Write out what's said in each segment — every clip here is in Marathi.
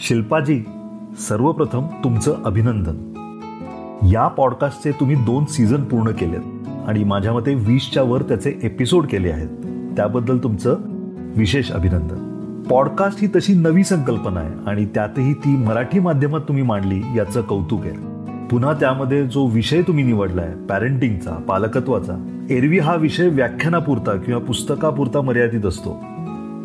शिल्पाजी सर्वप्रथम तुमचं अभिनंदन. या पॉडकास्टचे तुम्ही दोन सीझन पूर्ण केलेत आणि माझ्या मते वीसच्या वर त्याचे एपिसोड केले आहेत. त्याबद्दल तुमचं विशेष अभिनंदन. पॉडकास्ट ही तशी नवी संकल्पना आहे आणि त्यातही ती मराठी माध्यमात तुम्ही मांडली याचं कौतुक आहे. पुन्हा त्यामध्ये जो विषय तुम्ही निवडलाय पॅरेंटिंगचा पालकत्वाचा एरवी हा विषय व्याख्यानापुरता किंवा पुस्तकापुरता मर्यादित असतो.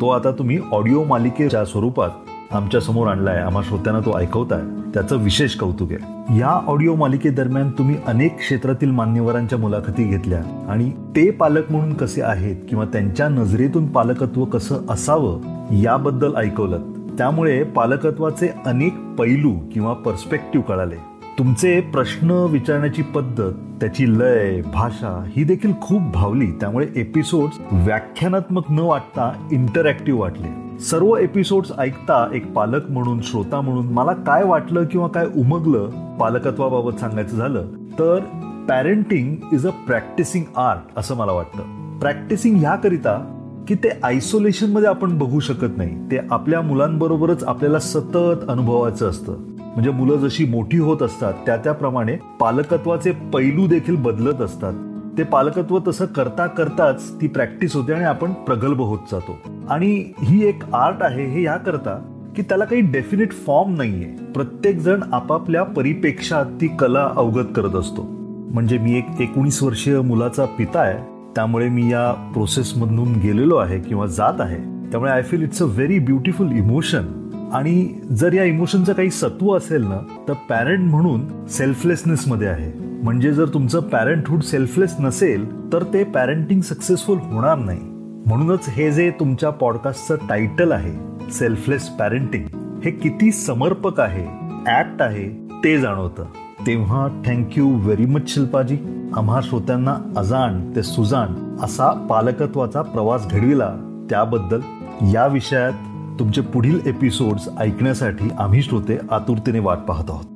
तो आता तुम्ही ऑडिओ मालिकेच्या स्वरूपात आमच्यासमोर आणलाय आम्हा श्रोत्यांना तो ऐकवताय त्याचं विशेष कौतुक आहे. या ऑडिओ मालिकेदरम्यान तुम्ही अनेक क्षेत्रातील मान्यवरांच्या मुलाखती घेतल्या आणि ते पालक म्हणून कसे आहेत किंवा त्यांच्या नजरेतून पालकत्व कसं असावं याबद्दल ऐकवलं. त्यामुळे पालकत्वाचे अनेक पैलू किंवा पर्स्पेक्टिव्ह कळाले. तुमचे प्रश्न विचारण्याची पद्धत त्याची लय भाषा ही देखील खूप भावली. त्यामुळे एपिसोड व्याख्यानात्मक न वाटता इंटरॅक्टिव्ह वाटले. सर्व एपिसोड्स ऐकता एक पालक म्हणून श्रोता म्हणून मला काय वाटलं किंवा काय उमगलं पालकत्वाबाबत सांगायचं झालं तर parenting is a practising art असं मला वाटतं. प्रॅक्टिसिंग ह्याकरिता की ते आयसोलेशनमध्ये आपण बघू शकत नाही. ते आपल्या मुलांबरोबरच आपल्याला सतत अनुभवायचं असतं. म्हणजे मुलं जशी मोठी होत असतात त्या त्याप्रमाणे पालकत्वाचे पैलू देखील बदलत असतात. ते पालकत्व तसं करता करताच ती प्रॅक्टिस होते आणि आपण प्रगल्भ होत जातो. आणि ही एक आर्ट आहे हे याकरता की त्याला काही डेफिनेट फॉर्म नाहीये. प्रत्येक जण आपापल्या परिपेक्षात ती कला अवगत करत असतो. म्हणजे मी एक एकोणीस वर्षीय मुलाचा पिता आहे. त्यामुळे मी या प्रोसेसमधून गेलेलो आहे किंवा जात आहे. त्यामुळे I feel it's a very beautiful emotion आणि जर या इमोशनचं काही सत्व असेल ना तर पॅरेंट म्हणून सेल्फलेसनेस मध्ये आहे. म्हणजे जर तुमचं पॅरेंटहूड सेल्फलेस नसेल तर ते पॅरेंटिंग सक्सेसफुल होणार नाही. म्हणूनच हे जे तुमच्या पॉडकास्टचं टायटल आहे सेल्फलेस पॅरेंटिंग हे किती समर्पक आहे ऍक्ट आहे ते जाणवतं. तेव्हा थँक्यू व्हेरी मच शिल्पाजी. आम्हा श्रोत्यांना अजाण ते सुजाण असा पालकत्वाचा प्रवास घडविला. त्याबद्दल या विषयात तुमचे पुढील एपिसोड्स ऐकण्यासाठी आम्ही श्रोते आतुरतेने वाट पाहत आहोत.